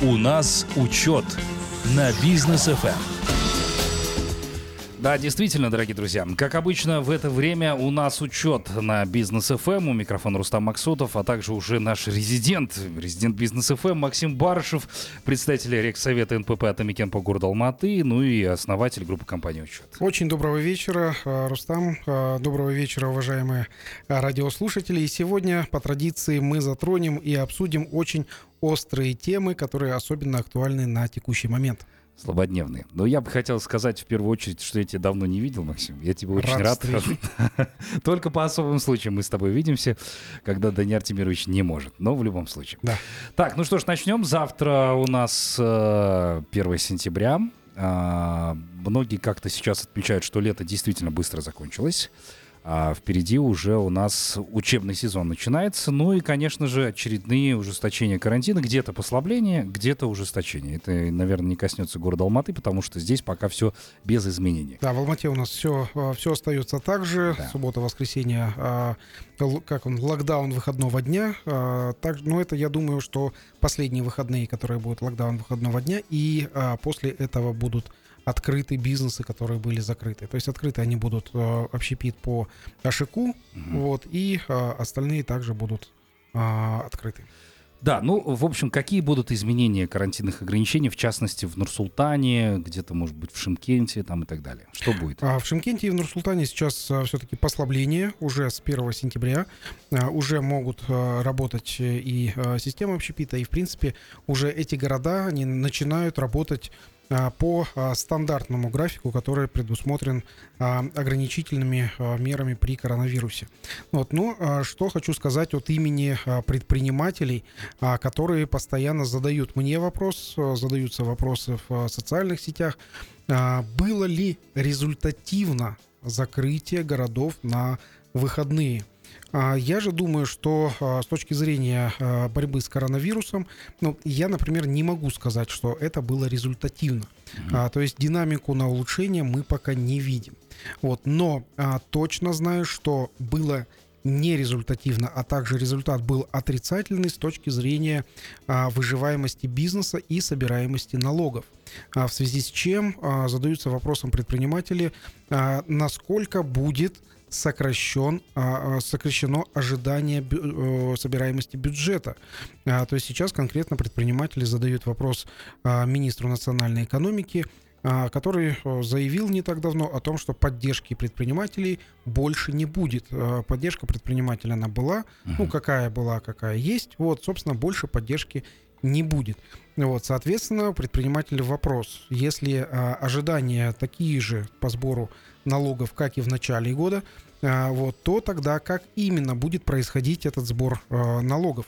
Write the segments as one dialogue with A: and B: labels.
A: У нас учет на бизнес FM. Да, действительно, дорогие друзья. Как обычно, в это время у нас учет на Бизнес ФМ. У микрофона Рустам Максутов, а также уже наш резидент, резидент Бизнес ФМ Максим Барышев, представитель Регсовета НПП Атамекен по городу Алматы, ну и основатель группы компании «Учет».
B: Очень доброго вечера, э, Рустам. Э, доброго вечера, уважаемые радиослушатели. И сегодня, по традиции, мы затронем и обсудим очень острые темы, которые особенно актуальны на текущий момент
A: злободневные. Но я бы хотел сказать в первую очередь, что я тебя давно не видел, Максим. Я тебя очень рад. рад. Только по особым случаям мы с тобой видимся, когда Даниил Артемирович не может. Но в любом случае.
B: Да.
A: Так, ну что ж, начнем. Завтра у нас э, 1 сентября. Э, многие как-то сейчас отмечают, что лето действительно быстро закончилось. А впереди уже у нас учебный сезон начинается. Ну и, конечно же, очередные ужесточения карантина. Где-то послабление, где-то ужесточение. Это, наверное, не коснется города Алматы, потому что здесь пока все без изменений.
B: Да, в Алмате у нас все, а, все остается так же. Да. Суббота, воскресенье, а, как он, локдаун выходного дня. Так, но это, я думаю, что последние выходные, которые будут локдаун выходного дня, и после этого будут открыты бизнесы, которые были закрыты. То есть открыты они будут э, общепит по Ашику, угу. вот, и э, остальные также будут э, открыты.
A: Да, ну, в общем, какие будут изменения карантинных ограничений, в частности, в Нур-Султане, где-то, может быть, в Шимкенте там и так далее? Что будет?
B: А в Шимкенте и в Нур-Султане сейчас все-таки послабление уже с 1 сентября. Уже могут работать и а, системы общепита, и, в принципе, уже эти города, они начинают работать по а, стандартному графику, который предусмотрен а, ограничительными мерами при коронавирусе. Вот. Ну, что хочу сказать от имени предпринимателей, которые постоянно задают мне вопрос, задаются вопросы в социальных сетях, было ли результативно закрытие городов на выходные – я же думаю, что а, с точки зрения а, борьбы с коронавирусом, ну, я, например, не могу сказать, что это было результативно. Mm-hmm. То есть динамику на улучшение мы пока не видим. Вот, но точно знаю, что было нерезультативно, а также результат был отрицательный с точки зрения а, выживаемости бизнеса и собираемости налогов. А, в связи с чем а, задаются вопросом предприниматели, а, насколько будет сокращен, а, а, сокращено ожидание бю, э, собираемости бюджета. А, то есть сейчас конкретно предприниматели задают вопрос министру национальной экономики, который э, заявил не так давно о том, что поддержки предпринимателей больше не будет. Поддержка предпринимателя она была, uh-huh. ну какая была, какая есть. Вот, собственно, больше поддержки не будет. Вот, соответственно, предприниматель вопрос, если а, ожидания такие же по сбору налогов, как и в начале года, а, вот, то тогда как именно будет происходить этот сбор а, налогов?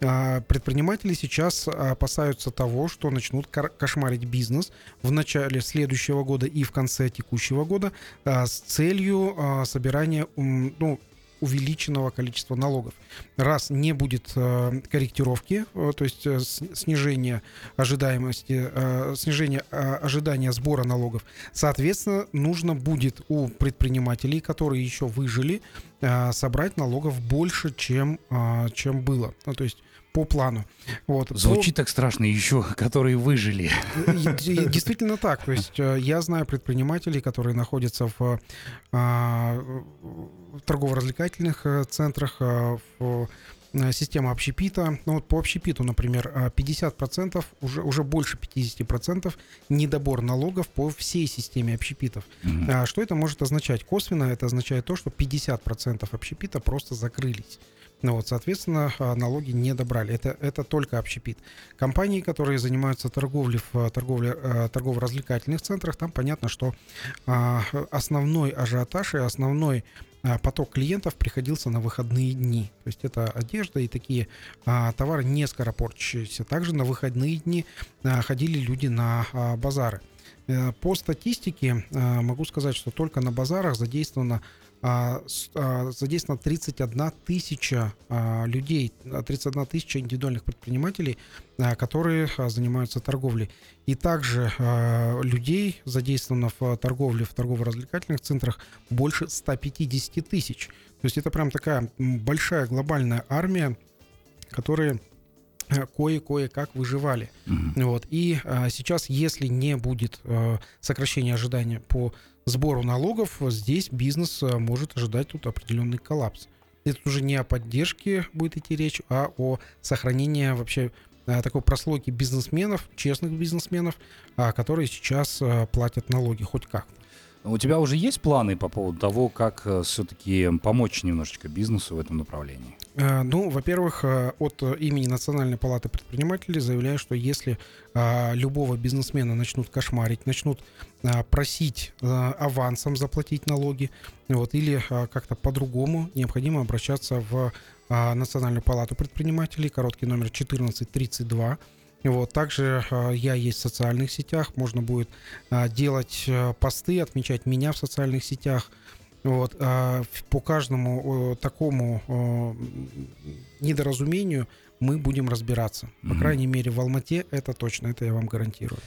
B: А, предприниматели сейчас опасаются того, что начнут кошмарить бизнес в начале следующего года и в конце текущего года с целью собирания ну, увеличенного количества налогов. Раз не будет э, корректировки, э, то есть э, снижения ожидаемости, снижения э, ожидания сбора налогов, соответственно, нужно будет у предпринимателей, которые еще выжили, собрать налогов больше, чем, чем было. Ну, то есть по плану.
A: Вот. Звучит так страшно еще, которые выжили.
B: Действительно так. То есть э, я знаю предпринимателей, которые находятся в, а, в торгово-развлекательных э, центрах, э, в система общепита. Ну вот по общепиту, например, 50%, уже, уже больше 50% недобор налогов по всей системе общепитов. Mm-hmm. Что это может означать? Косвенно это означает то, что 50% общепита просто закрылись. Ну вот, соответственно, а, налоги не добрали. Это, это только общепит. Компании, которые занимаются торговлей в а, торговле, а, торгово-развлекательных центрах, там понятно, что основной ажиотаж и основной поток клиентов приходился на выходные дни. То есть это одежда и такие а, товары не скоропорчащиеся. Также на выходные дни а, ходили люди на а, базары. Э, по статистике могу сказать, что только на базарах задействовано а, а, задействовано 31 тысяча а, людей, 31 тысяча индивидуальных предпринимателей, которые занимаются торговлей. И также людей задействовано в торговле в торгово-развлекательных центрах больше 150 тысяч. То есть это прям такая большая глобальная армия, которая кое-кое как выживали. Mm-hmm. Вот. И а, сейчас, если не будет а, сокращения ожидания по сбору налогов, здесь бизнес а, может ожидать тут определенный коллапс. Это уже не о поддержке будет идти речь, а о сохранении вообще а, такой прослойки бизнесменов, честных бизнесменов, а, которые сейчас а, платят налоги хоть как-то.
A: У тебя уже есть планы по поводу того, как э, все-таки помочь немножечко бизнесу в этом направлении?
B: Э, ну, во-первых, э, от имени Национальной палаты предпринимателей заявляю, что если любого бизнесмена начнут кошмарить, начнут просить авансом заплатить налоги, вот, или как-то по-другому, необходимо обращаться в Национальную палату предпринимателей, короткий номер 1432, вот, также э, я есть в социальных сетях, можно будет э, делать э, посты, отмечать меня в социальных сетях. Вот, э, по каждому такому недоразумению мы будем разбираться. По mm-hmm. крайней мере, в Алмате это точно, это я вам гарантирую.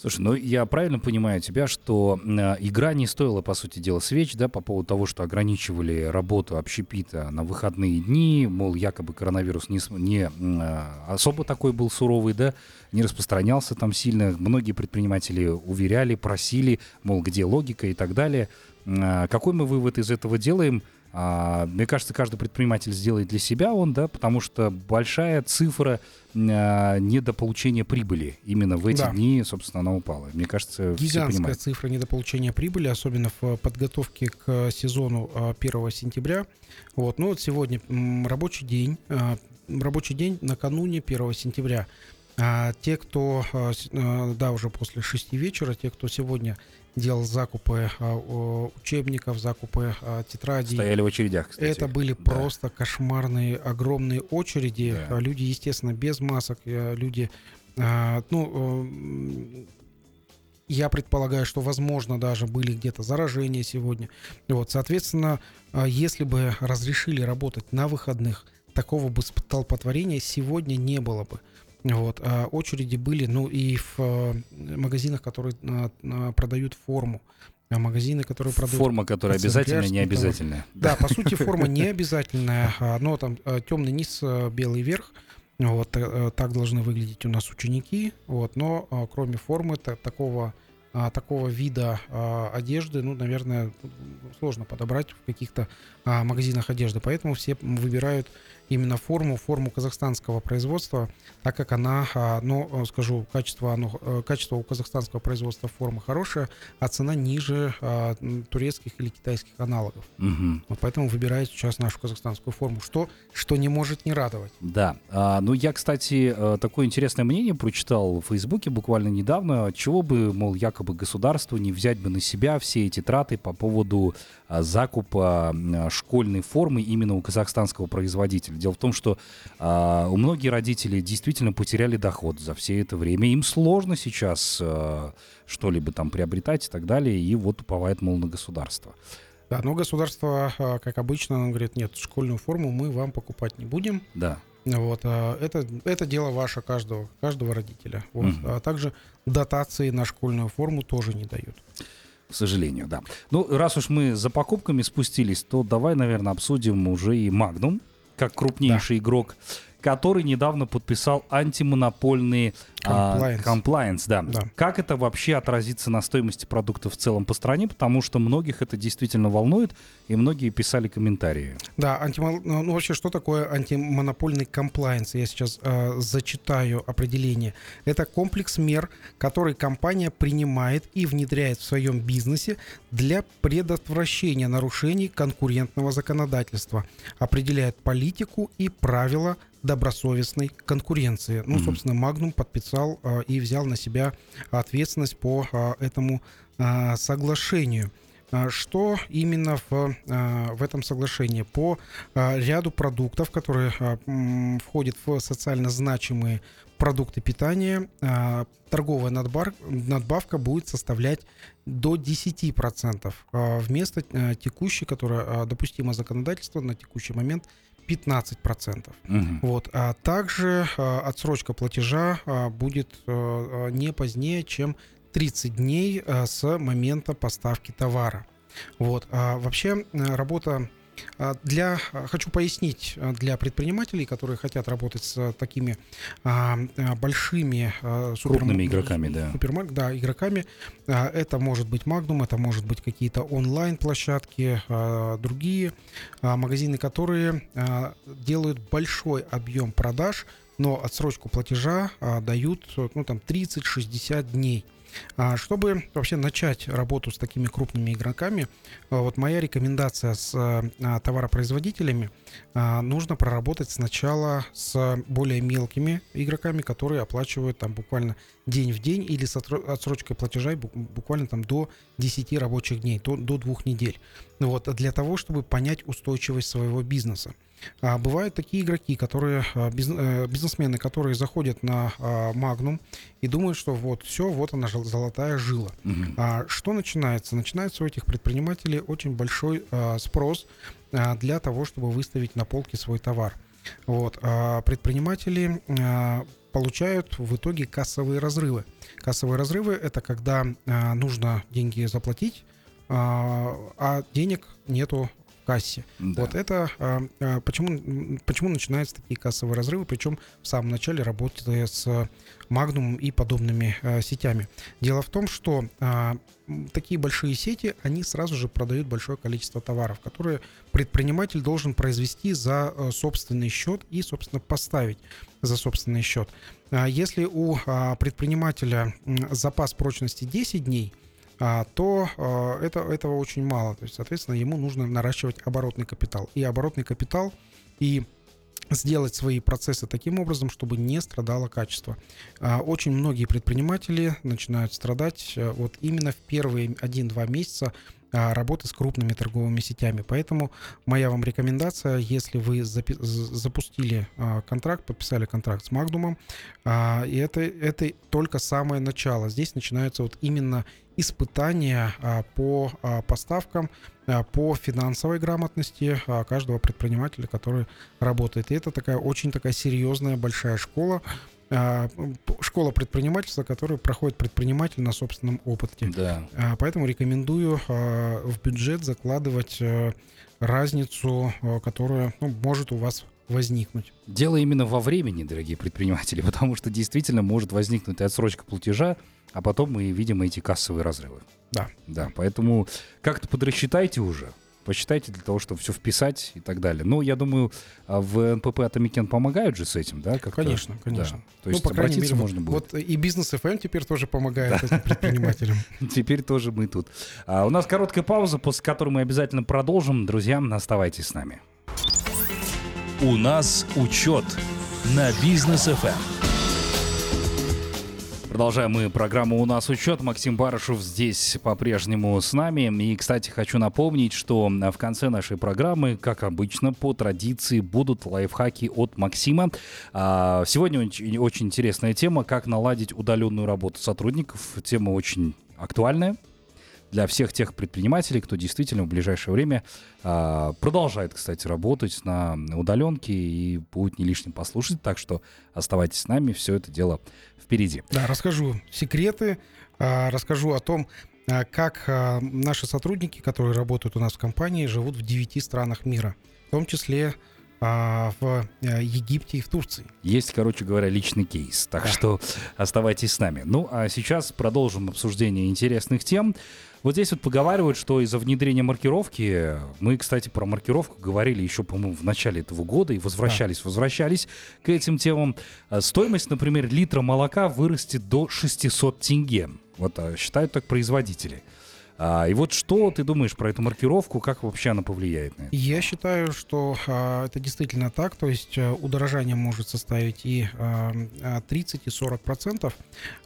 A: Слушай, ну я правильно понимаю тебя, что э, игра не стоила, по сути дела, свеч, да, по поводу того, что ограничивали работу общепита на выходные дни, мол, якобы коронавирус не, не э, особо такой был суровый, да, не распространялся там сильно. Многие предприниматели уверяли, просили, мол, где логика и так далее. Э, какой мы вывод из этого делаем? А, мне кажется, каждый предприниматель сделает для себя он, да, потому что большая цифра а, недополучения прибыли именно в эти да. дни, собственно, она упала. Мне кажется,
B: Гигантская цифра недополучения прибыли, особенно в подготовке к сезону 1 а, сентября. Вот, ну вот сегодня рабочий день, а, рабочий день накануне 1 сентября. А те, кто, да, уже после 6 вечера, те, кто сегодня делал закупы а, учебников, закупы а, тетрадей.
A: Стояли в очередях, кстати.
B: Это были да. просто кошмарные, огромные очереди. Да. Люди, естественно, без масок, люди, а, ну, я предполагаю, что, возможно, даже были где-то заражения сегодня. Вот, соответственно, если бы разрешили работать на выходных, такого бы столпотворения сегодня не было бы. Вот, а очереди были, ну и в э, магазинах, которые а, продают форму. А магазины, которые продают...
A: Форма, которая обязательная, не обязательная.
B: Да, по сути, форма не обязательная, но там э, темный низ, э, белый верх. Вот так должны выглядеть у нас ученики. Вот, но кроме формы такого такого вида одежды, ну, наверное, сложно подобрать в каких-то магазинах одежды. Поэтому все выбирают именно форму, форму казахстанского производства, так как она, ну, скажу, качество, оно, э, качество у казахстанского производства формы хорошее, а цена ниже а, турецких или китайских аналогов. Угу. Вот поэтому выбираю сейчас нашу казахстанскую форму, что, что не может не радовать.
A: Да. А, ну, я, кстати, э, такое интересное мнение прочитал в Фейсбуке буквально недавно. Чего бы, мол, якобы государству не взять бы на себя все эти траты по поводу а, закупа школьной формы именно у казахстанского производителя. Дело в том, что а, у многих родителей действительно потеряли доход за все это время. Им сложно сейчас а, что-либо там приобретать и так далее, и вот уповает, мол, на государство.
B: Да, но государство, как обычно, говорит, нет, школьную форму мы вам покупать не будем.
A: Да.
B: Вот, это, это дело ваше каждого, каждого родителя. Вот. Угу. А также дотации на школьную форму тоже не дают.
A: К сожалению, да. Ну, раз уж мы за покупками спустились, то давай, наверное, обсудим уже и Magnum, как крупнейший да. игрок который недавно подписал антимонопольный комплайенс. А, да. да. Как это вообще отразится на стоимости продуктов в целом по стране? Потому что многих это действительно волнует, и многие писали комментарии.
B: Да, антимон... Ну, ну вообще, что такое антимонопольный комплайенс? Я сейчас э, зачитаю определение. Это комплекс мер, который компания принимает и внедряет в своем бизнесе для предотвращения нарушений конкурентного законодательства, определяет политику и правила добросовестной конкуренции. Ну, собственно, Магнум подписал э, и взял на себя ответственность по э, этому э, соглашению. Что именно в, в этом соглашении? По ряду продуктов, которые входят в социально значимые продукты питания, торговая надбавка будет составлять до 10% вместо текущей, которая допустимо законодательство на текущий момент 15%. Угу. Вот. А также а, отсрочка платежа а, будет а, не позднее, чем 30 дней с момента поставки товара. Вот. А вообще работа А, для, а, хочу пояснить а, для предпринимателей, которые хотят работать с такими а, большими
A: супер, крупными игроками, да.
B: Супермарк, да, игроками. Это может быть Magnum, это может быть какие-то онлайн-площадки, другие магазины, которые делают большой объем продаж, но отсрочку платежа дают ну, там 30-60 дней. А чтобы вообще начать работу с такими крупными игроками, а, вот моя рекомендация с а, товаропроизводителями, нужно проработать сначала с более мелкими игроками, которые оплачивают там буквально день в день или с отсрочкой платежа буквально там до 10 рабочих дней, до, до двух недель. Вот, для того, чтобы понять устойчивость своего бизнеса. А бывают такие игроки, которые а, э, бизнесмены, которые заходят на Магнум и думают, что вот все, вот она золотая жила. Угу. А что начинается? Начинается у этих предпринимателей очень большой а, спрос для того, чтобы выставить на полке свой товар. Вот. А предприниматели получают в итоге кассовые разрывы. Кассовые разрывы это когда нужно деньги заплатить, а денег нету кассе. Да. Вот это а, а, почему, почему начинаются такие кассовые разрывы, причем в самом начале работая с Magnum и подобными а, сетями. Дело в том, что а, такие большие сети, они сразу же продают большое количество товаров, которые предприниматель должен произвести за собственный счет и, собственно, поставить за собственный счет. Если у предпринимателя запас прочности 10 дней, то а, это, этого очень мало. То есть, соответственно, ему нужно наращивать оборотный капитал. И оборотный капитал, и сделать свои процессы таким образом, чтобы не страдало качество. А, очень многие предприниматели начинают страдать вот именно в первые 1-2 месяца а, работы с крупными торговыми сетями. Поэтому моя вам рекомендация, если вы запустили а, контракт, подписали контракт с Магдумом, а, и это, это только самое начало. Здесь начинаются вот именно испытания по поставкам, по финансовой грамотности каждого предпринимателя, который работает. И это такая очень такая серьезная большая школа, а, школа предпринимательства, которую проходит предприниматель на собственном опыте. Да. А, поэтому рекомендую а, в бюджет закладывать разницу, которая ну, может у вас возникнуть.
A: Дело именно во времени, дорогие предприниматели, потому что действительно может возникнуть отсрочка платежа, а потом мы видим эти кассовые разрывы.
B: Да.
A: Да, поэтому как-то подрасчитайте уже посчитайте для того, чтобы все вписать и так далее. Ну, я думаю, а в НПП Атамекен помогают же с этим, да?
B: Как конечно, конечно. Да.
A: То есть ну, по обратиться мере, можно
B: будет. Вот и бизнес FM теперь тоже помогает этим предпринимателям.
A: Теперь тоже мы тут. А у нас короткая пауза, после которой мы обязательно продолжим. Друзья, оставайтесь с нами.
C: У нас учет на бизнес FM.
A: Продолжаем мы программу «У нас учет». Максим Барышев здесь по-прежнему с нами. И, кстати, хочу напомнить, что в конце нашей программы, как обычно, по традиции будут лайфхаки от Максима. А, сегодня очень, очень интересная тема, как наладить удаленную работу сотрудников. Тема очень актуальная, для всех тех предпринимателей, кто действительно в ближайшее время а, продолжает, кстати, работать на удаленке и будет не лишним послушать. Так что оставайтесь с нами, все это дело впереди.
B: Да, расскажу секреты, а, расскажу о том, а, как наши сотрудники, которые работают у нас в компании, живут в девяти странах мира, в том числе в э, Египте и в Турции.
A: Есть, короче говоря, личный кейс. Так да. что оставайтесь с нами. Ну, а сейчас продолжим обсуждение интересных тем. Вот здесь вот поговаривают, что из-за внедрения маркировки, мы, кстати, про маркировку говорили еще, по-моему, в начале этого года и возвращались, да. возвращались к этим темам. А стоимость, например, литра молока вырастет до 600 тенге. Вот а, считают так производители. А, и вот что ты думаешь про эту маркировку, как вообще она повлияет на это?
B: Я считаю, что а, это действительно так, то есть а, удорожание может составить и а, 30, и 40 процентов.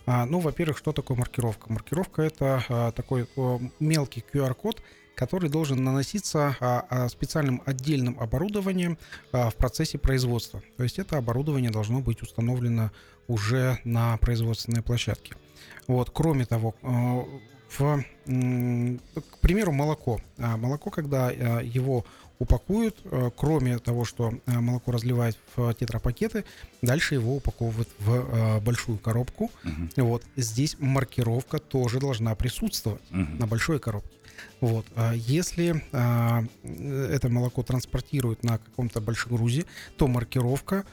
B: А, ну, во-первых, что такое маркировка? Маркировка это а, такой а, мелкий QR-код, который должен наноситься а, а, специальным отдельным оборудованием а, в процессе производства. То есть это оборудование должно быть установлено уже на производственной площадке. Вот, кроме того, в, к примеру, молоко. А молоко, когда а, его упакуют, э, кроме того, что э, молоко разливают в тетрапакеты, дальше его упаковывают в э, большую коробку.
A: Мгм.
B: Вот здесь маркировка тоже должна присутствовать
A: Мгм.
B: на большой коробке. Вот. а Если это молоко транспортируют на каком-то большегрузе, то маркировка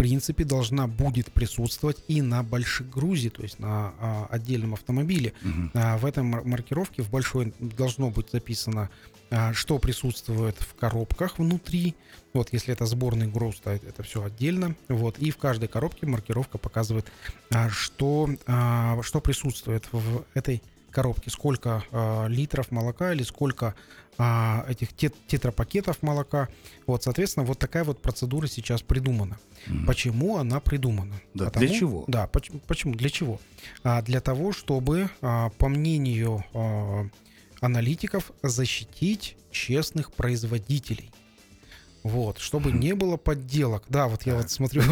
B: принципе должна будет присутствовать и на большегрузе, то есть на а, отдельном автомобиле.
A: Мгм.
B: А, В этом мар- маркировке в большой должно быть записано, а, что присутствует в коробках внутри. Вот, если это сборный груз, то это все отдельно. Вот, и в каждой коробке маркировка показывает, а, что, а, что присутствует в этой коробке, сколько а, литров молока или сколько а, этих тет- тетрапакетов молока. Вот, соответственно, вот такая вот процедура сейчас придумана.
A: Мгм.
B: Почему она придумана?
A: Да, для чего?
B: Да, поч- почему? Для чего? А, для того, чтобы, а, по мнению а, аналитиков, защитить честных производителей. Вот, чтобы не было подделок. Да, вот я вот смотрю,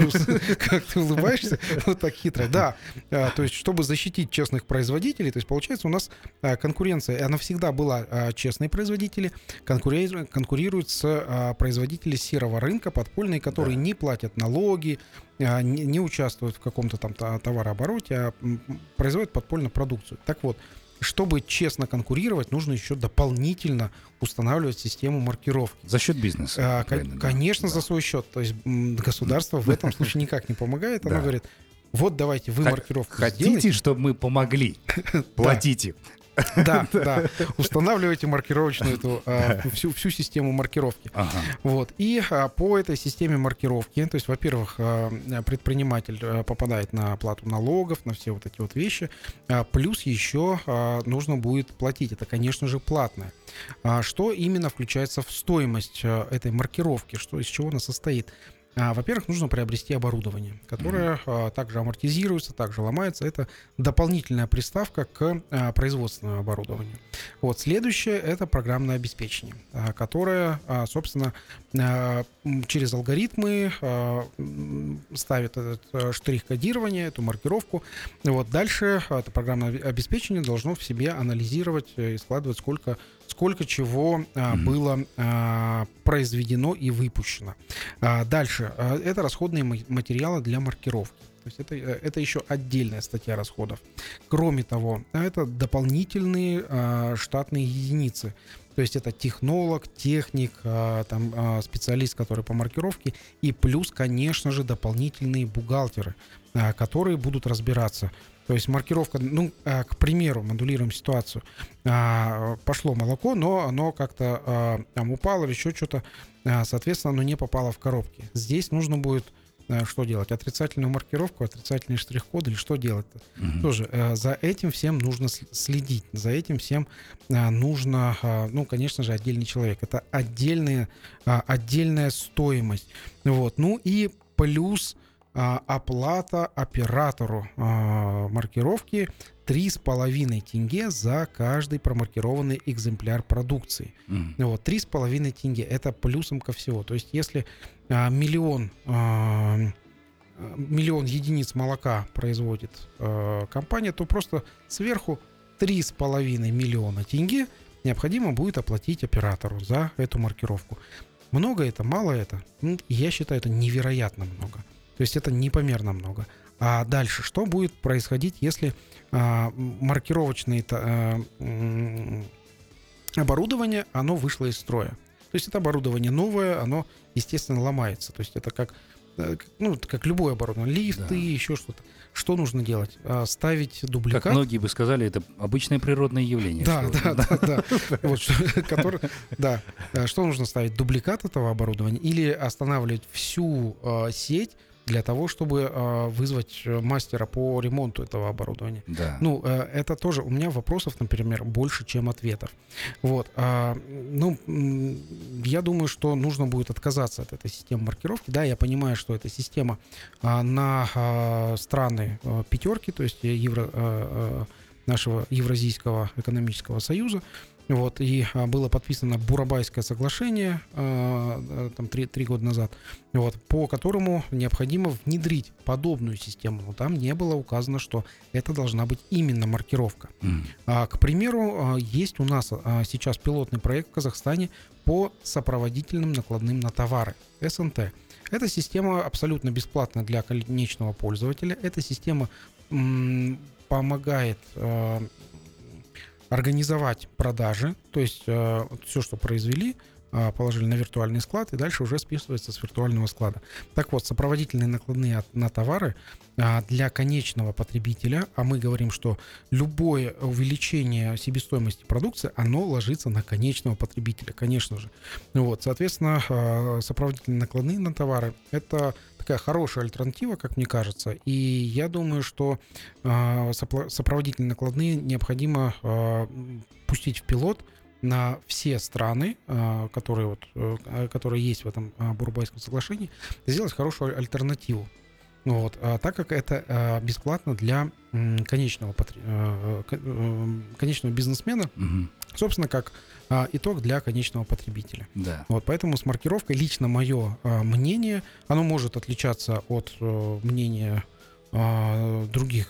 B: как ты улыбаешься, вот так хитро. Да, а, то есть, чтобы защитить честных производителей, то есть, получается, у нас а, конкуренция, она всегда была а, честные производители, конкурируют, с производителями серого рынка, подпольные, которые не платят налоги, не, участвуют в каком-то там та- товарообороте, а производят подпольную продукцию. Так вот, чтобы честно конкурировать, нужно еще дополнительно устанавливать систему маркировки.
A: За счет бизнеса.
B: А,
A: правильно.
B: Конечно,
A: Да.
B: за свой счет. То есть государство в этом случае никак не помогает. Оно
A: Да.
B: говорит, вот давайте вы
A: Х-
B: маркировку
A: Хотите, чтобы мы помогли? Платите.
B: Да, да. Устанавливайте маркировочную эту, а, всю, всю систему маркировки.
A: Ага.
B: Вот. И а, по этой системе маркировки, то есть, во-первых, а, предприниматель а, попадает на оплату налогов, на все вот эти вот вещи, плюс еще нужно будет платить. Это, конечно же, платное. Что именно включается в стоимость а, этой маркировки, что, из чего она состоит? А, Во-первых, нужно приобрести оборудование, которое а, также амортизируется, также ломается. Это дополнительная приставка к а, производственному оборудованию. Вот следующее это программное обеспечение, которое, собственно, через алгоритмы ставит этот а, штрих кодирования, эту маркировку. Вот дальше это программное обе- обеспечение должно в себе анализировать э, и складывать сколько сколько чего
A: Мгм.
B: было а, произведено и выпущено. А, Дальше. Это расходные ма- материалы для маркировки. То есть это, э, это еще отдельная статья расходов. Кроме того, это дополнительные а, штатные единицы. То есть это технолог, техник, а, там, а, специалист, который по маркировке, и плюс, конечно же, дополнительные бухгалтеры, а, которые будут разбираться. То есть маркировка, ну, а, к примеру, модулируем ситуацию. А, Пошло молоко, но оно как-то а, там упало или еще что-то, соответственно, оно не попало в коробки. Здесь нужно будет что делать? Отрицательную маркировку, отрицательный штрих-код или что делать-то?
A: Мгм.
B: Тоже за этим всем нужно следить, за этим всем нужно, ну, конечно же, отдельный человек. Это отдельная, отдельная стоимость. Вот. Ну и плюс оплата оператору а, маркировки 3,5 тенге за каждый промаркированный экземпляр продукции.
A: Мгм.
B: Вот, три с половиной тенге. Это плюсом ко всего. То есть, если а, миллион, а, а, миллион единиц молока производит а, компания, то просто сверху три с половиной миллиона тенге необходимо будет оплатить оператору за эту маркировку. Много это, мало это? Ну, Я считаю, это невероятно много. То есть это непомерно много. А дальше, что будет происходить, если а, маркировочные а, оборудование, оно вышло из строя. То есть это оборудование новое, оно, естественно, ломается. То есть это как, э, ну, как любое оборудование, лифты,
A: Да.
B: еще что-то. Что нужно делать? А, Ставить дубликат.
A: Как многие бы сказали, это обычное природное явление.
B: Да, да, да, да. Вот что, который, да. Э, Что нужно ставить? Дубликат этого оборудования или останавливать всю э, сеть для того, чтобы э, вызвать э, мастера по ремонту этого оборудования?
A: Да.
B: Ну, э, это тоже у меня вопросов, например, больше, чем ответов. Вот. а, ну, я думаю, что нужно будет отказаться от этой системы маркировки. Да, я понимаю, что эта система а, на а, страны а, пятерки, то есть евро, а, а, нашего Евразийского экономического союза. Вот, и а, было подписано Бурабайское соглашение а, а, там три, три года назад, вот, по которому необходимо внедрить подобную систему. Но там не было указано, что это должна быть именно маркировка. А, К примеру, есть у нас сейчас пилотный проект в Казахстане по сопроводительным накладным на товары СНТ. Эта система абсолютно бесплатна для конечного пользователя. Эта система помогает э, организовать продажи, то есть все, что произвели, а, положили на виртуальный склад, и дальше уже списывается с виртуального склада. Так вот, сопроводительные накладные от- на товары а, для конечного потребителя, а мы говорим, что любое увеличение себестоимости продукции, оно ложится на конечного потребителя, конечно же. Вот, соответственно, а, сопроводительные накладные на товары – это такая хорошая альтернатива, как мне кажется, и я думаю, что а, сопроводительные накладные необходимо а, пустить в пилот на все страны, а, которые, вот, э, которые есть в этом Бурбайском соглашении, сделать хорошую альтернативу. Ну Вот, а так как это а, бесплатно для м, конечного, потр- а, э, конечного бизнесмена,
A: Мгм.
B: собственно, как а, итог для конечного потребителя.
A: Да.
B: Вот, поэтому с маркировкой лично мое а, мнение, оно может отличаться от э, мнения а, других,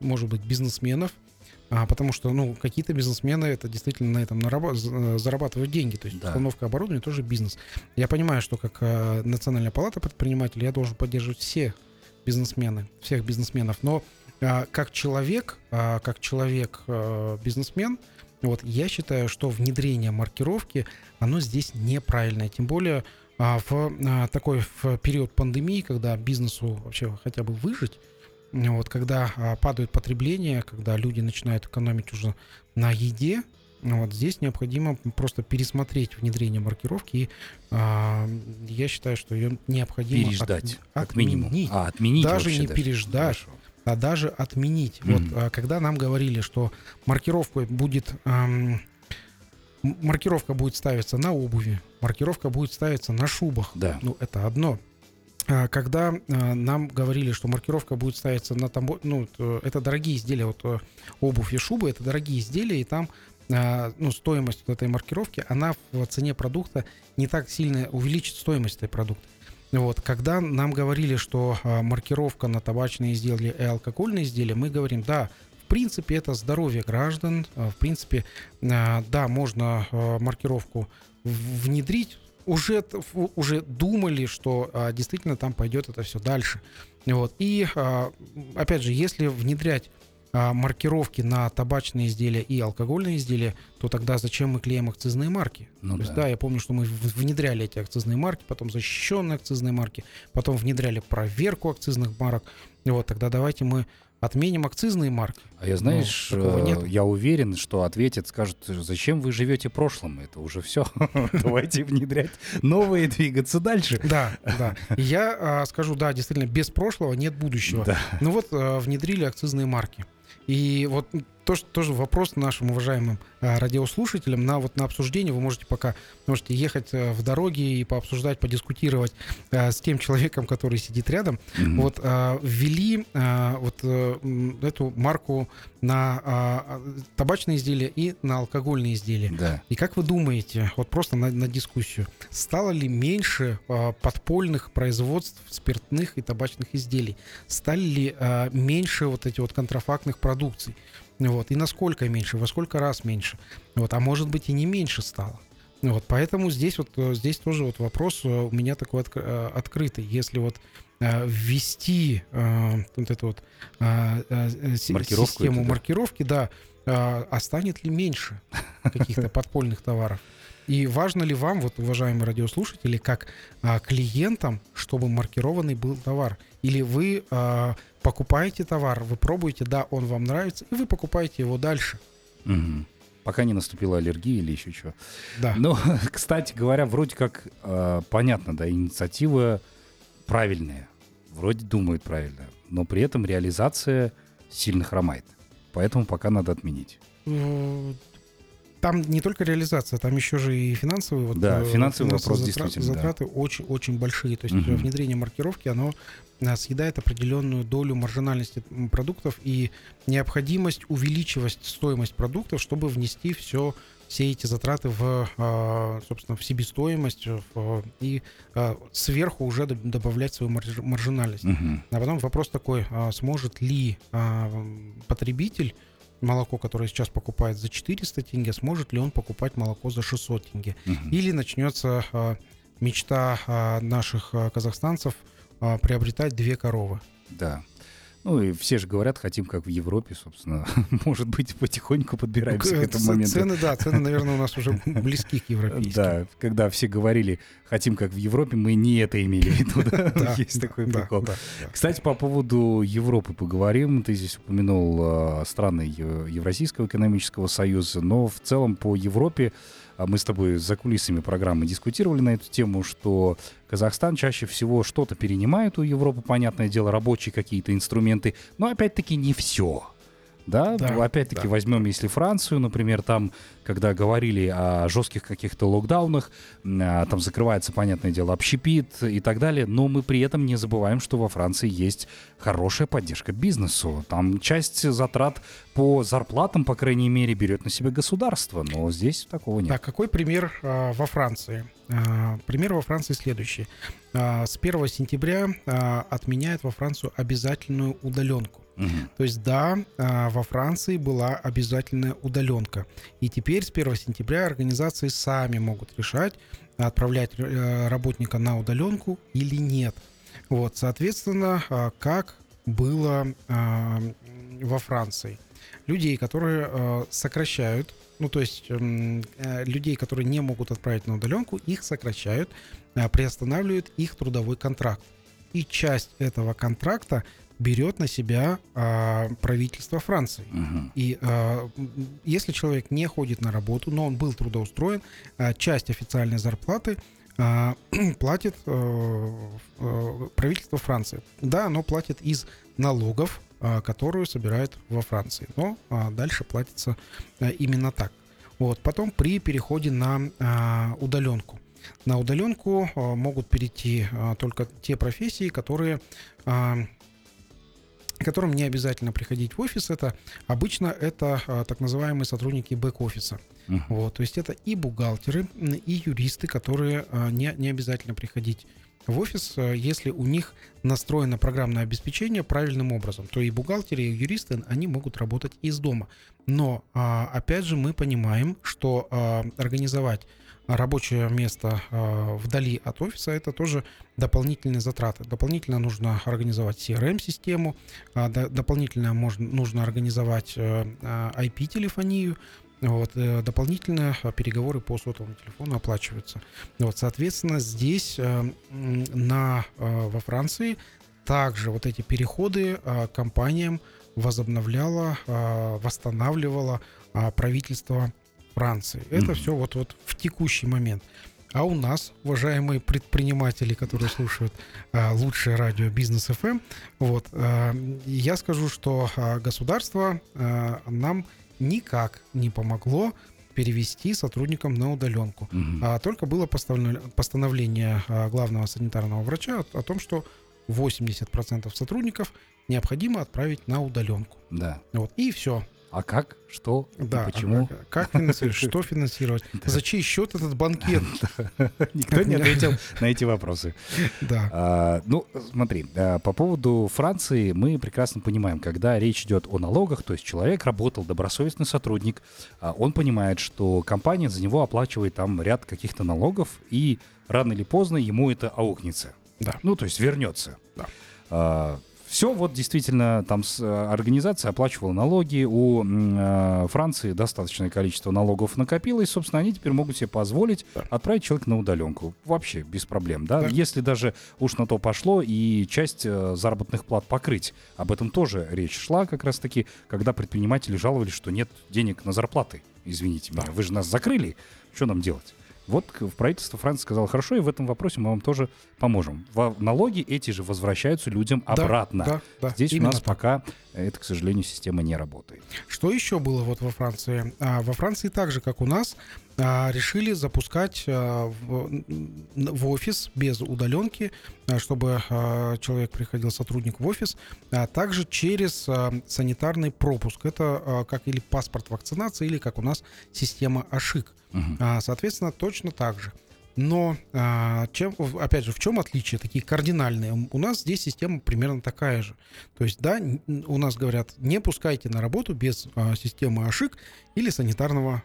B: может быть, бизнесменов, а, потому что, ну, какие-то бизнесмены это действительно на этом з- э, зарабатывают деньги, то есть
A: Да.
B: установка оборудования тоже бизнес. Я понимаю, что как Национальная палата предпринимателей я должен поддерживать всех бизнесмены, всех бизнесменов, но а, как человек, а, как человек э, бизнесмен, вот я считаю, что внедрение маркировки оно здесь неправильное. Тем более а, в а, такой в период пандемии, когда бизнесу вообще хотя бы выжить, вот, когда а, падают потребления, когда люди начинают экономить уже на еде, вот здесь необходимо просто пересмотреть внедрение маркировки. И а, я считаю, что ее необходимо
A: Переждать,
B: от-
A: как минимум.
B: отменить.
A: А, отменить
B: Даже не переждать.
A: Хорошо.
B: а даже отменить.
A: Мгм.
B: Вот а, когда нам говорили, что маркировка будет ам, м- маркировка будет ставиться на обуви, маркировка будет ставиться на шубах.
A: Да.
B: Ну, это одно. А, Когда а, нам говорили, что маркировка будет ставиться на там, ну, т- это дорогие изделия, вот э, обувь и шубы, это дорогие изделия, и там ну, стоимость вот этой маркировки, она в цене продукта не так сильно увеличит стоимость этой продукта. Вот, когда нам говорили, что а, маркировка на табачные изделия и алкогольные изделия, мы говорим, да, в принципе, это здоровье граждан, а, в принципе, а, да, можно а, маркировку внедрить, уже, уже думали, что а, действительно там пойдет это все дальше. Вот. И, а, опять же, если внедрять а, маркировки на табачные изделия и алкогольные изделия, то тогда зачем мы клеим акцизные марки?
A: Ну
B: То есть,
A: да.
B: да, я помню, что мы внедряли эти акцизные марки, потом защищенные акцизные марки, потом внедряли проверку акцизных марок. И вот тогда давайте мы отменим акцизные марки.
A: А я, знаешь,
B: Ну,
A: э,
B: нет.
A: я уверен, что ответят, скажут, зачем вы живете прошлым? Это уже все. Давайте внедрять новые, двигаться дальше.
B: Да, да. Я а, скажу, да, действительно, без прошлого нет будущего.
A: Да.
B: Ну вот а, внедрили акцизные марки. И вот то, что- тоже вопрос нашим уважаемым а, радиослушателям на вот на обсуждение. Вы можете пока можете ехать а, в дороге и пообсуждать, подискутировать а, с тем человеком, который сидит рядом.
A: Мгм.
B: Вот а, ввели а, вот э, эту марку на табачные изделия и на алкогольные изделия.
A: Да.
B: И как вы думаете, вот просто на, на дискуссию, стало ли меньше подпольных производств спиртных и табачных изделий? Стали ли меньше вот эти вот контрафактных продукций? Вот. И насколько меньше, во сколько раз меньше? Вот. А может быть и не меньше стало. Вот. Поэтому здесь вот э, здесь тоже вот вопрос э, у меня такой отк- э, открытый. Если вот ввести вот эту вот
A: Маркировку
B: систему
A: эту, да.
B: маркировки, да, а станет ли меньше каких-то подпольных товаров? И важно ли вам, вот, уважаемые радиослушатели, как а, клиентам, чтобы маркированный был товар? Или вы а, покупаете товар, вы пробуете, да, он вам нравится, и вы покупаете его дальше?
A: Мгм. Пока не наступила аллергия или еще что.
B: Да.
A: Ну, кстати говоря, вроде как э, понятно, да, инициатива правильная. Вроде думают правильно. Но при этом реализация сильно хромает. Поэтому пока надо отменить.
B: Э, Там не только реализация, там еще же и финансовые, вот,
A: Да,
B: э,
A: финансовый вопрос
B: затра-
A: действительно, да.
B: Затраты очень-очень большие. То есть э, внедрение маркировки, оно э, съедает определенную долю маржинальности продуктов и необходимость увеличивать стоимость продуктов, чтобы внести все все эти затраты в, а, собственно, в себестоимость в, и сверху уже добавлять свою маржинальность.
A: Мгм.
B: А потом вопрос такой, а, сможет ли а, потребитель молоко, которое сейчас покупает за 400 тенге, сможет ли он покупать молоко за 600 тенге?
A: Мгм.
B: Или начнется а, мечта а, наших а, казахстанцев а, приобретать две коровы.
A: Да. Ну и все же говорят, хотим как в Европе, собственно. Может быть, потихоньку подбираемся к
B: К-
A: этому моменту.
B: Цены, да, цены, наверное, у нас уже близки к европейским.
A: Да, когда все говорили, хотим как в Европе, мы не это имели в виду. Есть такой прикол. Кстати, по поводу Европы поговорим. Ты здесь упомянул э, страны Евразийского экономического союза, но в целом по Европе а мы с тобой за кулисами программы дискутировали на эту тему, что Казахстан чаще всего что-то перенимает у Европы, понятное дело, рабочие какие-то инструменты, но опять-таки не все. Да,
B: Да,
A: Ну, опять-таки
B: да.
A: возьмем, если Францию, например, там, когда говорили о жестких каких-то локдаунах, а, там закрывается, понятное дело, общепит и так далее, но мы при этом не забываем, что во Франции есть хорошая поддержка бизнесу. Там часть затрат по зарплатам, по крайней мере, берет на себя государство, но здесь такого нет.
B: Так, какой пример а, во Франции? А, пример во Франции следующий. А, с 1 сентября а, отменяют во Францию обязательную удаленку.
A: Мгм.
B: То есть, да, а, во Франции была обязательная удаленка. И теперь с 1 сентября организации сами могут решать, отправлять э, работника на удаленку или нет. Вот, соответственно, а, как было а, во Франции. Людей, которые э, сокращают, ну то есть м, э, людей, которые не могут отправить на удаленку, их сокращают, приостанавливают их трудовой контракт. И часть этого контракта берет на себя а, правительство Франции.
A: Мгм.
B: И а, если человек не ходит на работу, но он был трудоустроен, а, часть официальной зарплаты а, платит э, э, правительство Франции. Да, оно платит из налогов, а, которую собирает во Франции. Но а, дальше платится а, именно так. Вот. Потом при переходе на а, удаленку. На удаленку а, могут перейти а, только те профессии, которые а, которым не обязательно приходить в офис. Это обычно это а, так называемые сотрудники бэк-офиса.
A: Мгм.
B: Вот, то есть это и бухгалтеры, и юристы, которые а, не, не обязательно приходить в офис, а, если у них настроено программное обеспечение правильным образом, то и бухгалтеры, и юристы, они могут работать из дома. Но, а, опять же, мы понимаем, что а, организовать рабочее место а, вдали от офиса это тоже дополнительные затраты. Дополнительно нужно организовать CRM-систему, до- дополнительно нужно организовать э, IP-телефонию, вот, э, дополнительно а, переговоры по сотовому телефону оплачиваются. Вот, соответственно, здесь э, на, э, во Франции также вот эти переходы компаниям возобновляло, восстанавливало правительство Франции. Это все вот, вот в текущий момент. А у нас, уважаемые предприниматели, которые слушают а, лучшее радио Бизнес ФМ, вот, а, я скажу, что государство а, нам никак не помогло перевести сотрудникам на удаленку.
A: Мгм.
B: А только было постановление а, главного санитарного врача о, о том, что 80% сотрудников необходимо отправить на удаленку.
A: Да.
B: Вот, и все.
A: А как? Что? И
B: Да.
A: почему?
B: А Как финансировать? Что финансировать? За чей счет этот банкет?
A: Никто не ответил на эти вопросы.
B: Да.
A: А, ну, смотри, а, по поводу Франции мы прекрасно понимаем, когда речь идет о налогах, то есть человек работал, добросовестный сотрудник, а, он понимает, что компания за него оплачивает там ряд каких-то налогов, и рано или поздно ему это аукнется.
B: Да.
A: Ну, то есть вернется.
B: Да.
A: Все вот действительно там с, э, организация оплачивала налоги, у э, Франции достаточное количество налогов накопилось, собственно, они теперь могут себе позволить
B: Да.
A: отправить человека на удаленку. Вообще без проблем, да?
B: Да.
A: Если даже уж на то пошло и часть э, заработных плат покрыть. Об этом тоже речь шла как раз-таки, когда предприниматели жаловались, что нет денег на зарплаты. Извините меня, вы же нас закрыли, что нам делать? Вот правительство Франции сказало, хорошо, и в этом вопросе мы вам тоже поможем. Во- налоги эти же возвращаются людям
B: Да,
A: обратно.
B: да, да,
A: Здесь у нас
B: так.
A: пока э, это, к сожалению, система не работает.
B: Что еще было вот во Франции? А, во Франции так же, как у нас, а, решили запускать а, в, в офис без удаленки, а, чтобы а, человек приходил, сотрудник в офис, а также через а, санитарный пропуск. Это а, как или паспорт вакцинации, или как у нас система АШИК. А, Соответственно, точно так же. Но, а, чем, опять же, в чем отличие такие кардинальные? У нас здесь система примерно такая же. То есть, да, у нас говорят, не пускайте на работу без а, системы АШИК или санитарного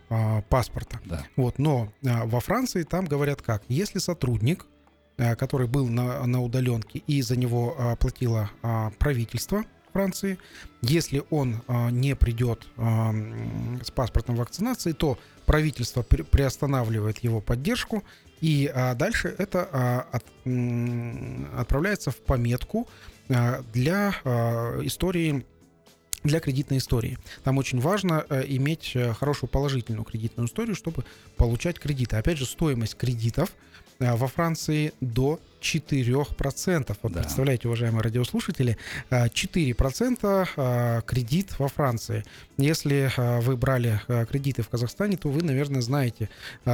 B: паспорта.
A: Да.
B: Вот, но во Франции там говорят как? Если сотрудник, который был на, на удаленке и за него платило правительство Франции, если он а, не придет а, с паспортом вакцинации, то правительство при- приостанавливает его поддержку, и а, дальше это а, отправляется в пометку а, для истории для кредитной истории. Там очень важно э, иметь э, хорошую положительную кредитную историю, чтобы получать кредиты. Опять же, стоимость кредитов э, во Франции до 4%. Вот
A: Да.
B: представляете, уважаемые радиослушатели, э, 4% э, кредит во Франции. Если э, вы брали кредиты в Казахстане, то вы, наверное, знаете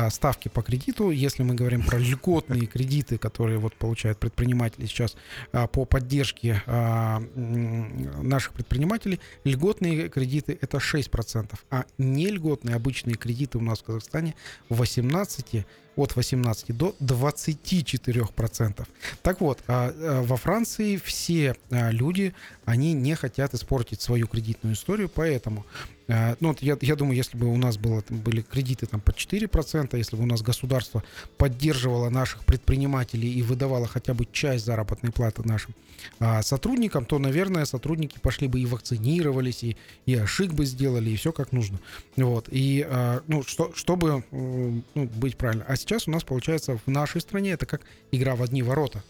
B: ставки по кредиту. Если мы говорим про льготные кредиты, которые вот получают предприниматели сейчас а, по поддержке а, наших предпринимателей, льготные кредиты это 6%, а нельготные обычные кредиты у нас в Казахстане 18 от 18 до 24%. Так вот, а, а, во Франции все а, люди, они не хотят испортить свою кредитную историю, поэтому ну, вот я, я думаю, если бы у нас было, там, были кредиты там, по 4%, если бы у нас государство поддерживало наших предпринимателей и выдавало хотя бы часть заработной платы нашим а, сотрудникам, то, наверное, сотрудники пошли бы и вакцинировались, и, и ошиб бы сделали, и все как нужно. Вот. И, а, ну, что, чтобы ну, быть правильно. А сейчас у нас, получается, в нашей стране это как игра в одни ворота.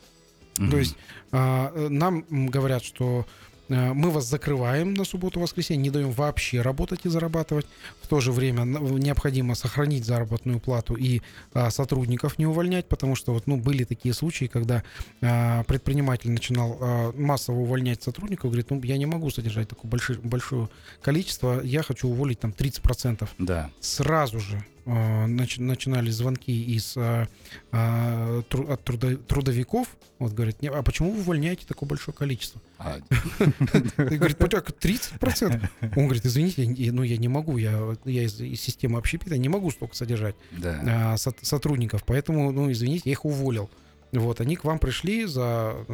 A: Мгм.
B: То есть а, нам говорят, что мы вас закрываем на субботу-воскресенье, не даем вообще работать и зарабатывать. В то же время необходимо сохранить заработную плату и а, сотрудников не увольнять, потому что вот, ну, были такие случаи, когда а, предприниматель начинал а, массово увольнять сотрудников, говорит, ну, я не могу содержать такое большое, большое количество, я хочу уволить там 30%
A: Да.
B: сразу же э, нач- начинались звонки из э, э, от трудо- трудовиков. Вот говорят, «Не, а почему вы увольняете такое большое количество?
A: А,
B: говорит, «Ну, так 30%. Он говорит, извините, я- ну я не могу, я, я из, из системы общепита не могу столько содержать
A: да.
B: а, сотрудников, поэтому, ну извините, я их уволил. Вот, они к вам пришли за...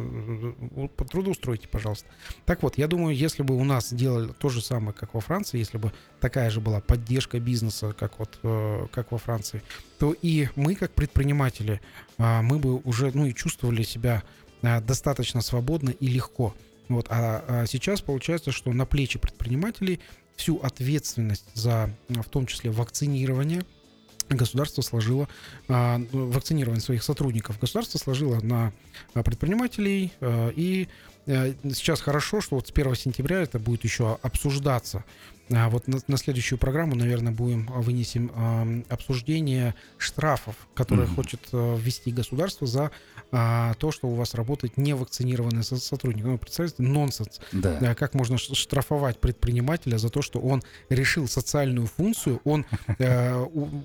B: по трудоустройте, пожалуйста. Так вот, я думаю, если бы у нас сделали то же самое, как во Франции, если бы такая же была поддержка бизнеса, как вот э, как во Франции, то и мы, как предприниматели, а, мы бы уже, ну и чувствовали себя а, достаточно свободно и легко. Вот, а, а сейчас получается, что на плечи предпринимателей всю ответственность за, в том числе, вакцинирование, государство сложило а, ну, вакцинирование своих сотрудников. Государство сложило на а, предпринимателей. а, И э, сейчас хорошо, что вот с 1 сентября это будет еще обсуждаться. А Вот на, на следующую программу, наверное, будем а, вынесем а, обсуждение штрафов, которые
A: Мгм.
B: хочет а, ввести государство за а, то, что у вас работает невакцинированный со- сотрудник. Ну, представляете, нонсенс.
A: Да.
B: Да, как можно штрафовать предпринимателя за то, что он решил социальную функцию, он э, у- у-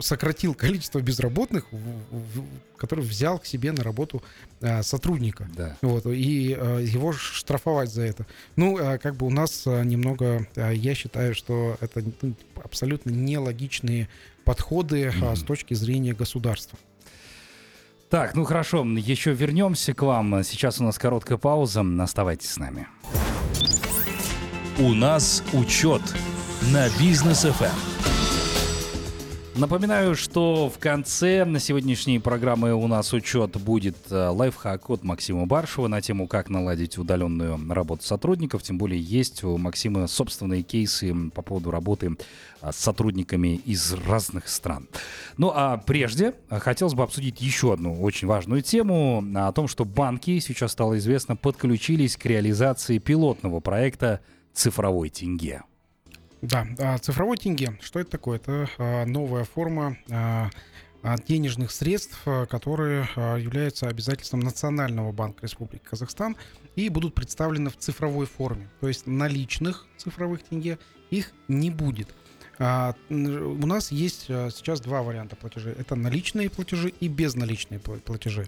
B: сократил количество безработных, в- в- который взял к себе на работу э, сотрудника.
A: Да.
B: Вот, и э, его штрафовать за это. Ну, э, как бы у нас немного, э, я считаю, что это ну, абсолютно нелогичные подходы э,
A: Мгм.
B: с точки зрения государства.
A: Так, ну хорошо, еще вернемся к вам. Сейчас у нас короткая пауза. Оставайтесь с нами.
C: У нас учет на бизнес FM.
A: Напоминаю, что в конце на сегодняшней программы у нас учет будет э, лайфхак от Максима Баршева на тему, как наладить удаленную работу сотрудников. Тем более есть у Максима собственные кейсы по поводу работы а, с сотрудниками из разных стран. Ну а прежде хотелось бы обсудить еще одну очень важную тему о том, что банки, сейчас стало известно, подключились к реализации пилотного проекта «Цифровой тенге».
B: Да, а цифровой тенге, что это такое? Это а, новая форма а, денежных средств, которые являются обязательством Национального банка Республики Казахстан и будут представлены в цифровой форме. То есть наличных цифровых тенге их не будет. У нас есть сейчас два варианта платежей. Это наличные платежи и безналичные пла- платежи.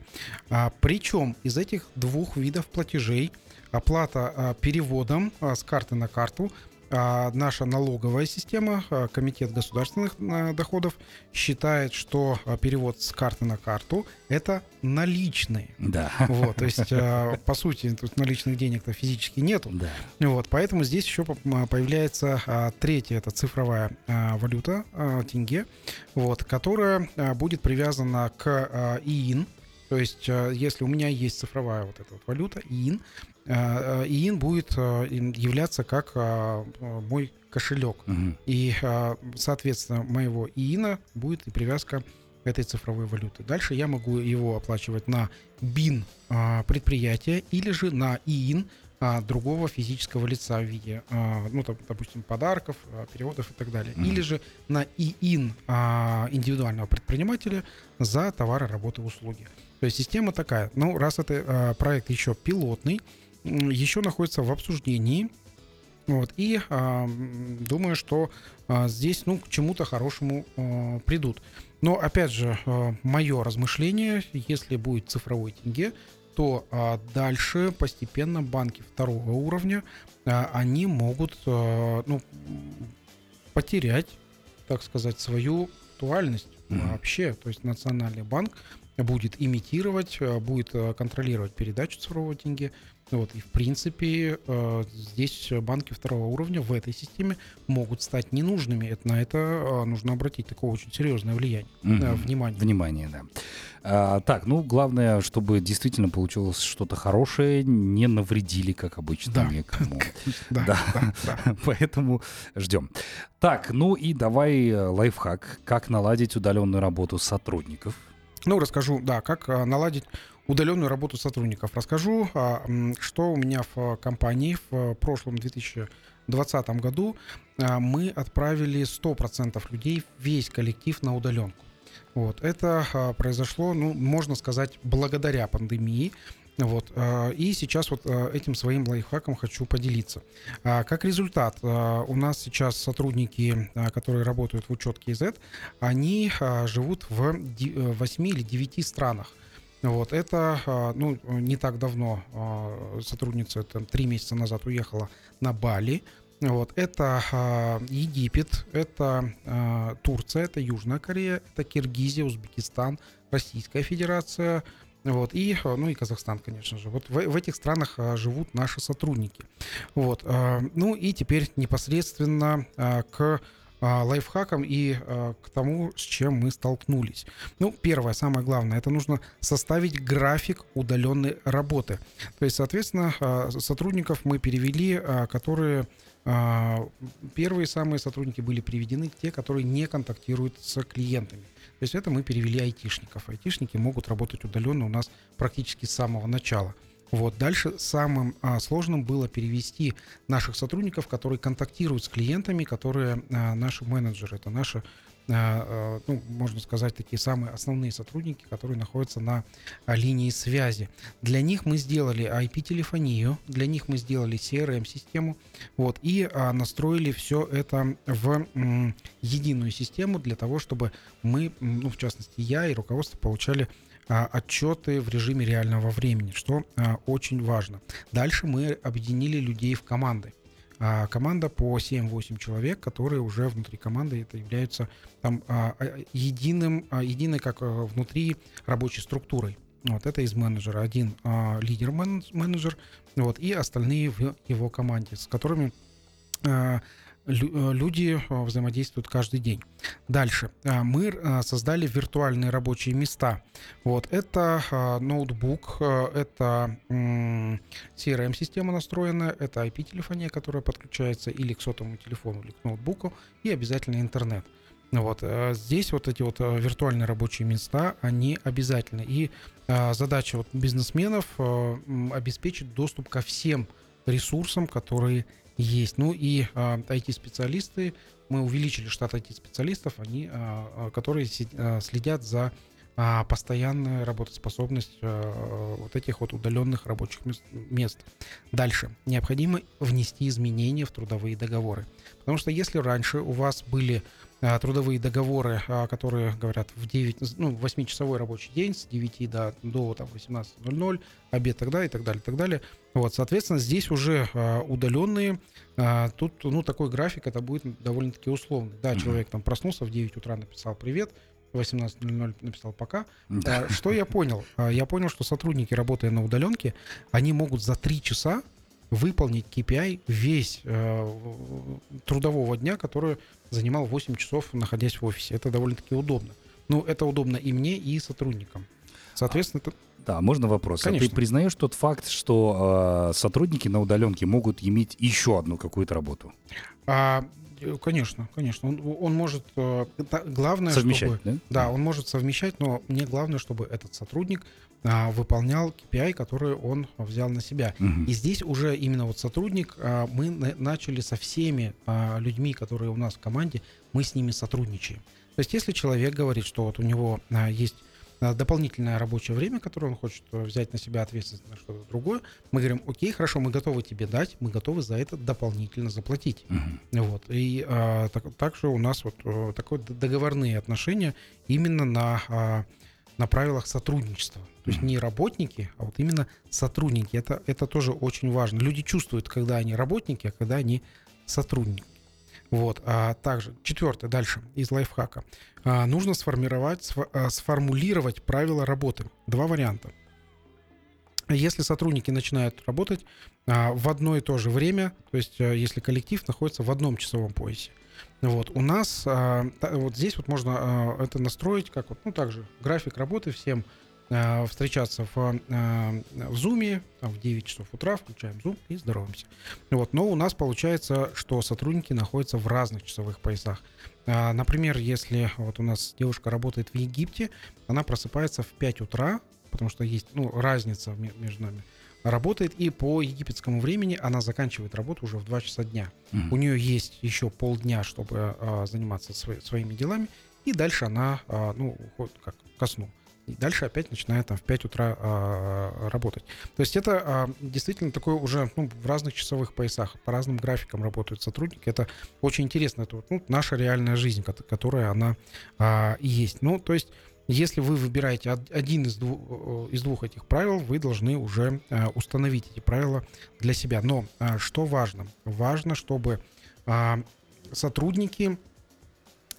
B: Причем из этих двух видов платежей оплата переводом с карты на карту наша налоговая система, а, Комитет государственных а, доходов, считает, что а, перевод с карты на карту это наличные.
A: Да.
B: Вот, то есть, а, по сути, тут наличных денег-то физически нету.
A: Да.
B: Вот, поэтому здесь еще появляется а, третья, это цифровая а, валюта, а, тенге, вот, которая а, будет привязана к а, ИИН. То есть, а, если у меня есть цифровая вот эта вот валюта, ИИН, а, а, ИИН будет им являться как а, мой кошелек.
A: Мгм.
B: И, соответственно, моего ИИНа будет и привязка этой цифровой валюты. Дальше я могу его оплачивать на БИН предприятия или же на ИИН другого физического лица в виде, ну, там, допустим, подарков, переводов и так далее.
A: Мгм.
B: Или же на ИИН индивидуального предпринимателя за товары, работы, услуги. То есть система такая. Ну, раз это проект еще пилотный, еще находится в обсуждении, вот, и м, думаю, что а, здесь, ну, к чему-то хорошему а, придут. Но, опять же, мое размышление, если будет цифровой тенге, то а, дальше постепенно банки второго уровня, а, они могут, а, ну, потерять, так сказать, свою актуальность
A: Мгм.
B: вообще. То есть Национальный банк будет имитировать, а, будет а, контролировать передачу цифрового тенге. Вот, и в принципе э, здесь банки второго уровня в этой системе могут стать ненужными. Это, на это э, нужно обратить такое очень серьезное влияние, э, внимание.
A: Внимание, да. А, так, ну, главное, чтобы действительно получилось что-то хорошее, не навредили, как обычно,
B: Да.
A: никому.
B: Да,
A: Да.
B: да, да.
A: Поэтому ждем. Так, ну и давай э, лайфхак. Как наладить удаленную работу сотрудников?
B: Ну, расскажу, да, как а, наладить удаленную работу сотрудников. Расскажу, а, что у меня в а, компании в прошлом 2020 году мы отправили 100% людей, весь коллектив на удаленку. Вот. Это произошло, ну, можно сказать, благодаря пандемии. Вот. а, И сейчас вот а, этим своим лайфхаком хочу поделиться. А, Как результат, у нас сейчас сотрудники, которые работают в учетке Z, они живут в ди- э, 8 или 9 странах. Вот, это, ну, не так давно сотрудница, там, три месяца назад уехала на Бали. Вот, это Египет, это Турция, это Южная Корея, это Киргизия, Узбекистан, Российская Федерация, вот, и, а, ну и Казахстан, конечно же. Вот в, в этих странах а, живут наши сотрудники. Вот, а, ну и теперь непосредственно к лайфхакам и к тому, с чем мы столкнулись. Ну, первое, самое главное, это нужно составить график удаленной работы. То есть, соответственно, сотрудников мы перевели, которые первые самые сотрудники были приведены, те, которые не контактируют с клиентами. То есть это мы перевели айтишников. Айтишники могут работать удаленно у нас практически с самого начала. Вот. Дальше самым а, сложным было перевести наших сотрудников, которые контактируют с клиентами, которые а, наши менеджеры, это наши, ну, можно сказать, такие самые основные сотрудники, которые находятся на а, линии связи. Для них мы сделали IP-телефонию, для них мы сделали CRM-систему, вот, и настроили все это в единую систему для того, чтобы мы, ну, в частности, я и руководство получали отчеты в режиме реального времени, что очень важно. Дальше мы объединили людей в команды. А, команда по 7-8 человек, которые уже внутри команды это являются там а, а, единым, а, единой как а, внутри рабочей структурой. Вот это из менеджера. Один а, лидер менедж- менеджер, вот, и остальные в его команде, с которыми э, люди а, взаимодействуют каждый день. Дальше. А, Мы создали виртуальные рабочие места. Вот. Это ноутбук, это CRM-система настроенная, это IP-телефония, которая подключается или к сотовому телефону, или к ноутбуку, и обязательно интернет. Вот. э, Здесь вот эти вот э, виртуальные рабочие места, они обязательны. И задача вот бизнесменов э, обеспечить доступ ко всем ресурсам, которые есть. Ну и а, IT-специалисты, мы увеличили штат IT-специалистов, они, а, а, которые си- а, следят за а, постоянная работоспособность а, вот этих вот удаленных рабочих мес- мест. Дальше. Необходимо внести изменения в трудовые договоры. Потому что если раньше у вас были а, трудовые договоры, а, которые говорят в 9, ну, 8-часовой рабочий день с 9 до, до там, 18.00, обед тогда и так далее, и так далее. Вот, соответственно, здесь уже а, удаленные, а, тут, ну, такой график, это будет довольно-таки условный. Да, человек там проснулся в 9 утра, написал привет, в 18.00 написал пока.
A: Да.
B: Что я понял? А, Я понял, что сотрудники, работая на удаленке, они могут за 3 часа выполнить KPI весь э, трудового дня, который занимал 8 часов, находясь в офисе. Это довольно-таки удобно. Ну, это удобно и мне, и сотрудникам. Соответственно, это...
A: Да, можно вопрос. А
B: Конечно.
A: ты признаешь тот факт, что э, сотрудники на удаленке могут иметь еще одну какую-то работу?
B: А, э, конечно, конечно. Он, он может... э, главное,
A: Совмещать,
B: чтобы...
A: да?
B: Да, он может совмещать, но мне главное, чтобы этот сотрудник а, выполнял KPI, который он взял на себя.
A: Мгм.
B: И здесь уже именно вот сотрудник, а, мы на- начали со всеми а, людьми, которые у нас в команде, мы с ними сотрудничаем. То есть если человек говорит, что вот у него а, есть а, дополнительное рабочее время, которое он хочет э, взять на себя ответственность на что-то другое, мы говорим, окей, хорошо, мы готовы тебе дать, мы готовы за это дополнительно заплатить.
A: Мгм.
B: Вот. И а, так, также у нас вот э, такое договорные отношения именно на, а, на правилах сотрудничества. То есть не работники, а вот именно сотрудники. Это, это тоже очень важно. Люди чувствуют, когда они работники, а когда они сотрудники. Вот. А также, четвертое, дальше, из лайфхака. А, нужно сформировать, сфо- а, сформулировать правила работы. Два варианта. Если сотрудники начинают работать а, в одно и то же время, то есть а, если коллектив находится в одном часовом поясе, вот у нас а, вот здесь вот можно а, это настроить как вот ну также график работы всем встречаться в а, в зуме там, в 9 часов утра включаем зум и здороваемся вот но у нас получается что сотрудники находятся в разных часовых поясах А, например если вот у нас девушка работает в Египте она просыпается в 5 утра потому что есть ну, разница ме- между нами работает и по египетскому времени она заканчивает работу уже в 2 часа дня
A: Мгм.
B: у нее есть еще полдня, чтобы а, заниматься сво- своими делами, и дальше она, а, ну, как ко сну. И дальше опять начинает там в 5 утра а, работать. То есть это а, действительно такое уже ну, в разных часовых поясах, по разным графикам работают сотрудники. Это очень интересно. Это ну, наша реальная жизнь, кот- которая она а, есть. Ну, то есть если вы выбираете од- один из двух, из двух этих правил, вы должны уже а, установить эти правила для себя. Но а, что важно? Важно, чтобы а, сотрудники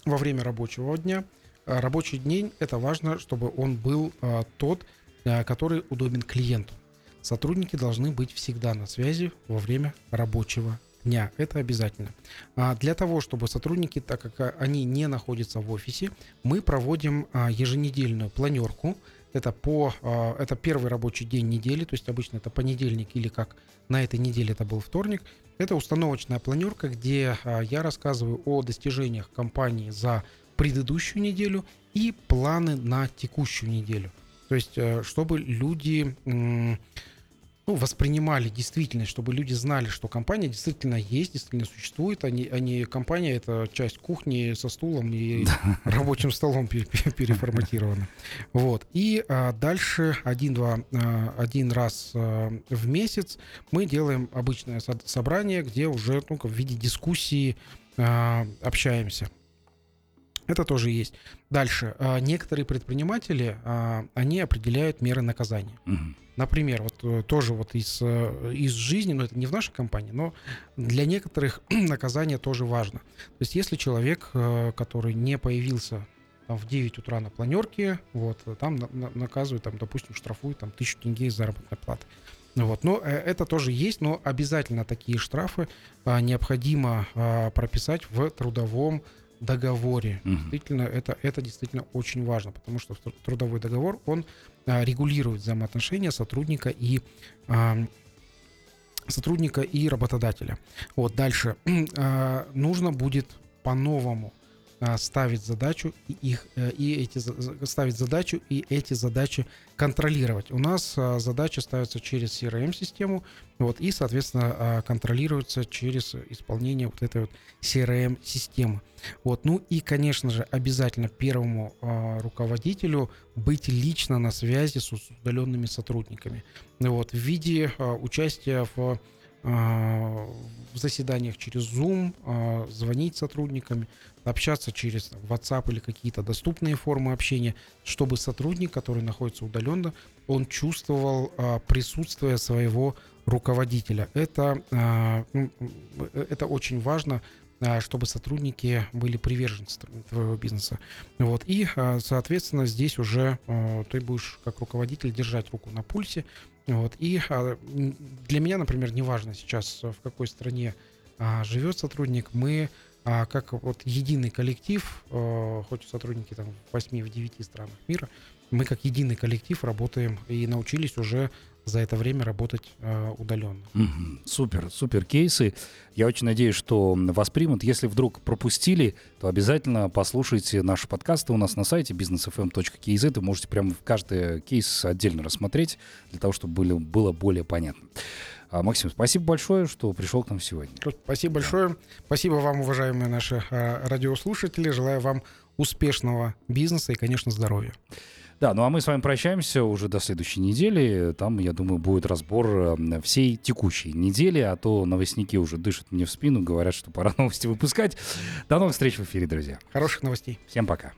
B: во время рабочего дня, а, рабочий день, это важно, чтобы он был а, тот, а, который удобен клиенту. Сотрудники должны быть всегда на связи во время рабочего дня. Это обязательно. А для того, чтобы сотрудники, так как они не находятся в офисе, мы проводим еженедельную планерку. Это по это первый рабочий день недели, то есть обычно это понедельник или как на этой неделе это был вторник. Это установочная планерка, где я рассказываю о достижениях компании за предыдущую неделю и планы на текущую неделю. То есть, э, чтобы люди ну, воспринимали действительность, чтобы люди знали, что компания действительно есть, действительно существует, а не, а не компания это часть кухни со стулом и рабочим столом пере- пере- переформатирована. Вот. И а, дальше один-два, а, один раз а, в месяц мы делаем обычное со- собрание, где уже ну, в виде дискуссии а, общаемся. Это тоже есть. Дальше. А, Некоторые предприниматели, а, они определяют меры наказания.
A: Мгм.
B: Например, вот э, тоже вот из, э, из жизни, но это не в нашей компании, но для некоторых наказание тоже важно. То есть если человек, э, который не появился там, в 9 утра на планерке, вот, там на- на- наказывают, там, допустим, штрафуют там, тысячу тенге из заработной платы. Вот. Но это тоже есть, но обязательно такие штрафы а, необходимо а, прописать в трудовом договоре.
A: Мгм.
B: Действительно, это, это действительно очень важно, потому что тру- трудовой договор, он а, регулирует взаимоотношения сотрудника и сотрудника и работодателя. Вот дальше А, нужно будет по-новому ставить задачу и их э, и эти ставить задачу и эти задачи контролировать. У нас а, задачи ставятся через CRM-систему, вот, и, соответственно, а, контролируются через исполнение вот этой вот CRM-системы. Вот, ну и, конечно же, обязательно первому а, руководителю быть лично на связи с удаленными сотрудниками. Вот, в виде а, участия в а, в заседаниях через Zoom, а, звонить сотрудникам, общаться через WhatsApp или какие-то доступные формы общения, чтобы сотрудник, который находится удаленно, он чувствовал а, присутствие своего руководителя. Это, м, это очень важно, чтобы сотрудники были приверженцы твоего бизнеса. Вот. И, соответственно, здесь уже ты будешь как руководитель держать руку на пульсе. Вот. И а, для меня, например, не важно сейчас, в какой стране а, живет сотрудник, мы а, как вот единый коллектив, э, хоть сотрудники там в 8 в 9 странах мира, мы как единый коллектив работаем и научились уже за это время работать э, удаленно.
A: Мгм. Супер, супер кейсы. Я очень надеюсь, что воспримут. Если вдруг пропустили, то обязательно послушайте наши подкасты у нас на сайте businessfm.kz. Вы можете прямо в каждый кейс отдельно рассмотреть, для того, чтобы было, было более понятно. А, Максим, спасибо большое, что пришел к нам сегодня.
B: Спасибо большое. Спасибо вам, уважаемые наши э, радиослушатели. Желаю вам успешного бизнеса и, конечно, здоровья.
A: Да, ну а мы с вами прощаемся уже до следующей недели. Там, я думаю, будет разбор э, всей текущей недели, а то новостники уже дышат мне в спину, говорят, что пора новости выпускать. До новых встреч в эфире, друзья.
B: Хороших новостей.
A: Всем пока.